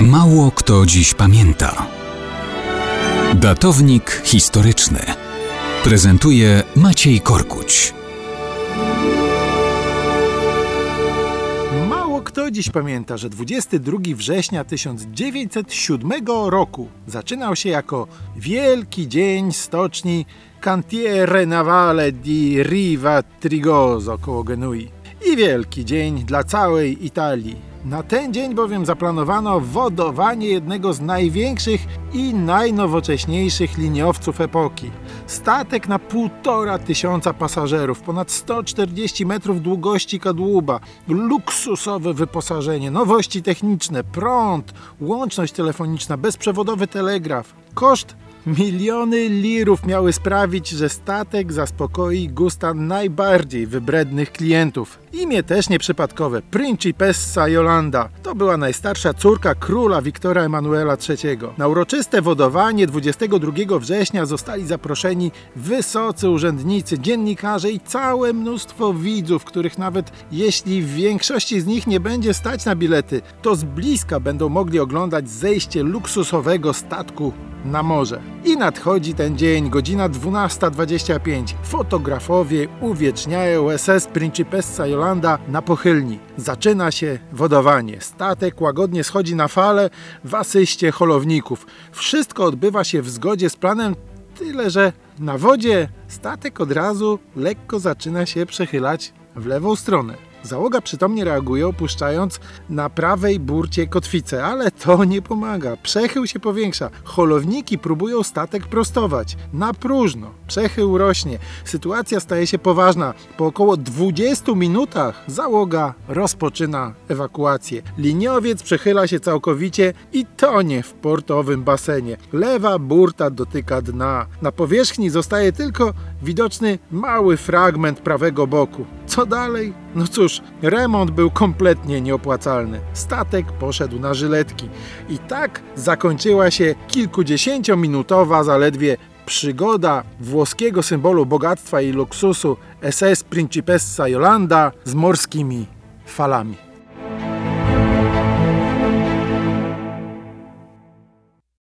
Mało kto dziś pamięta. Datownik historyczny prezentuje Maciej Korkuć. Mało kto dziś pamięta, że 22 września 1907 roku zaczynał się jako Wielki Dzień Stoczni Cantiere Navale di Riva Trigoso koło Genui. I wielki dzień dla całej Italii. Na ten dzień bowiem zaplanowano wodowanie jednego z największych i najnowocześniejszych liniowców epoki. Statek na półtora tysiąca pasażerów, ponad 140 metrów długości kadłuba, luksusowe wyposażenie, nowości techniczne, prąd, łączność telefoniczna, bezprzewodowy telegraf. Koszt Miliony lirów miały sprawić, że statek zaspokoi gusta najbardziej wybrednych klientów. Imię też nieprzypadkowe, Principessa Jolanda. To była najstarsza córka króla Wiktora Emanuela III. Na uroczyste wodowanie 22 września zostali zaproszeni wysocy urzędnicy, dziennikarze i całe mnóstwo widzów, których nawet jeśli w większości z nich nie będzie stać na bilety, to z bliska będą mogli oglądać zejście luksusowego statku na morze. I nadchodzi ten dzień, godzina 12.25. Fotografowie uwieczniają SS Principessa Jolanda na pochylni. Zaczyna się wodowanie. Statek łagodnie schodzi na fale w asyście holowników. Wszystko odbywa się w zgodzie z planem, tyle że na wodzie statek od razu lekko zaczyna się przechylać w lewą stronę. Załoga przytomnie reaguje, opuszczając na prawej burcie kotwicę, ale to nie pomaga. Przechył się powiększa. Holowniki próbują statek prostować. Na próżno. Przechył rośnie. Sytuacja staje się poważna. Po około 20 minutach załoga rozpoczyna ewakuację. Liniowiec przechyla się całkowicie i tonie w portowym basenie. Lewa burta dotyka dna. Na powierzchni zostaje tylko widoczny mały fragment prawego boku. Co dalej? No cóż, remont był kompletnie nieopłacalny. Statek poszedł na żyletki. I tak zakończyła się kilkudziesięciominutowa zaledwie przygoda włoskiego symbolu bogactwa i luksusu SS Principessa Jolanda z morskimi falami.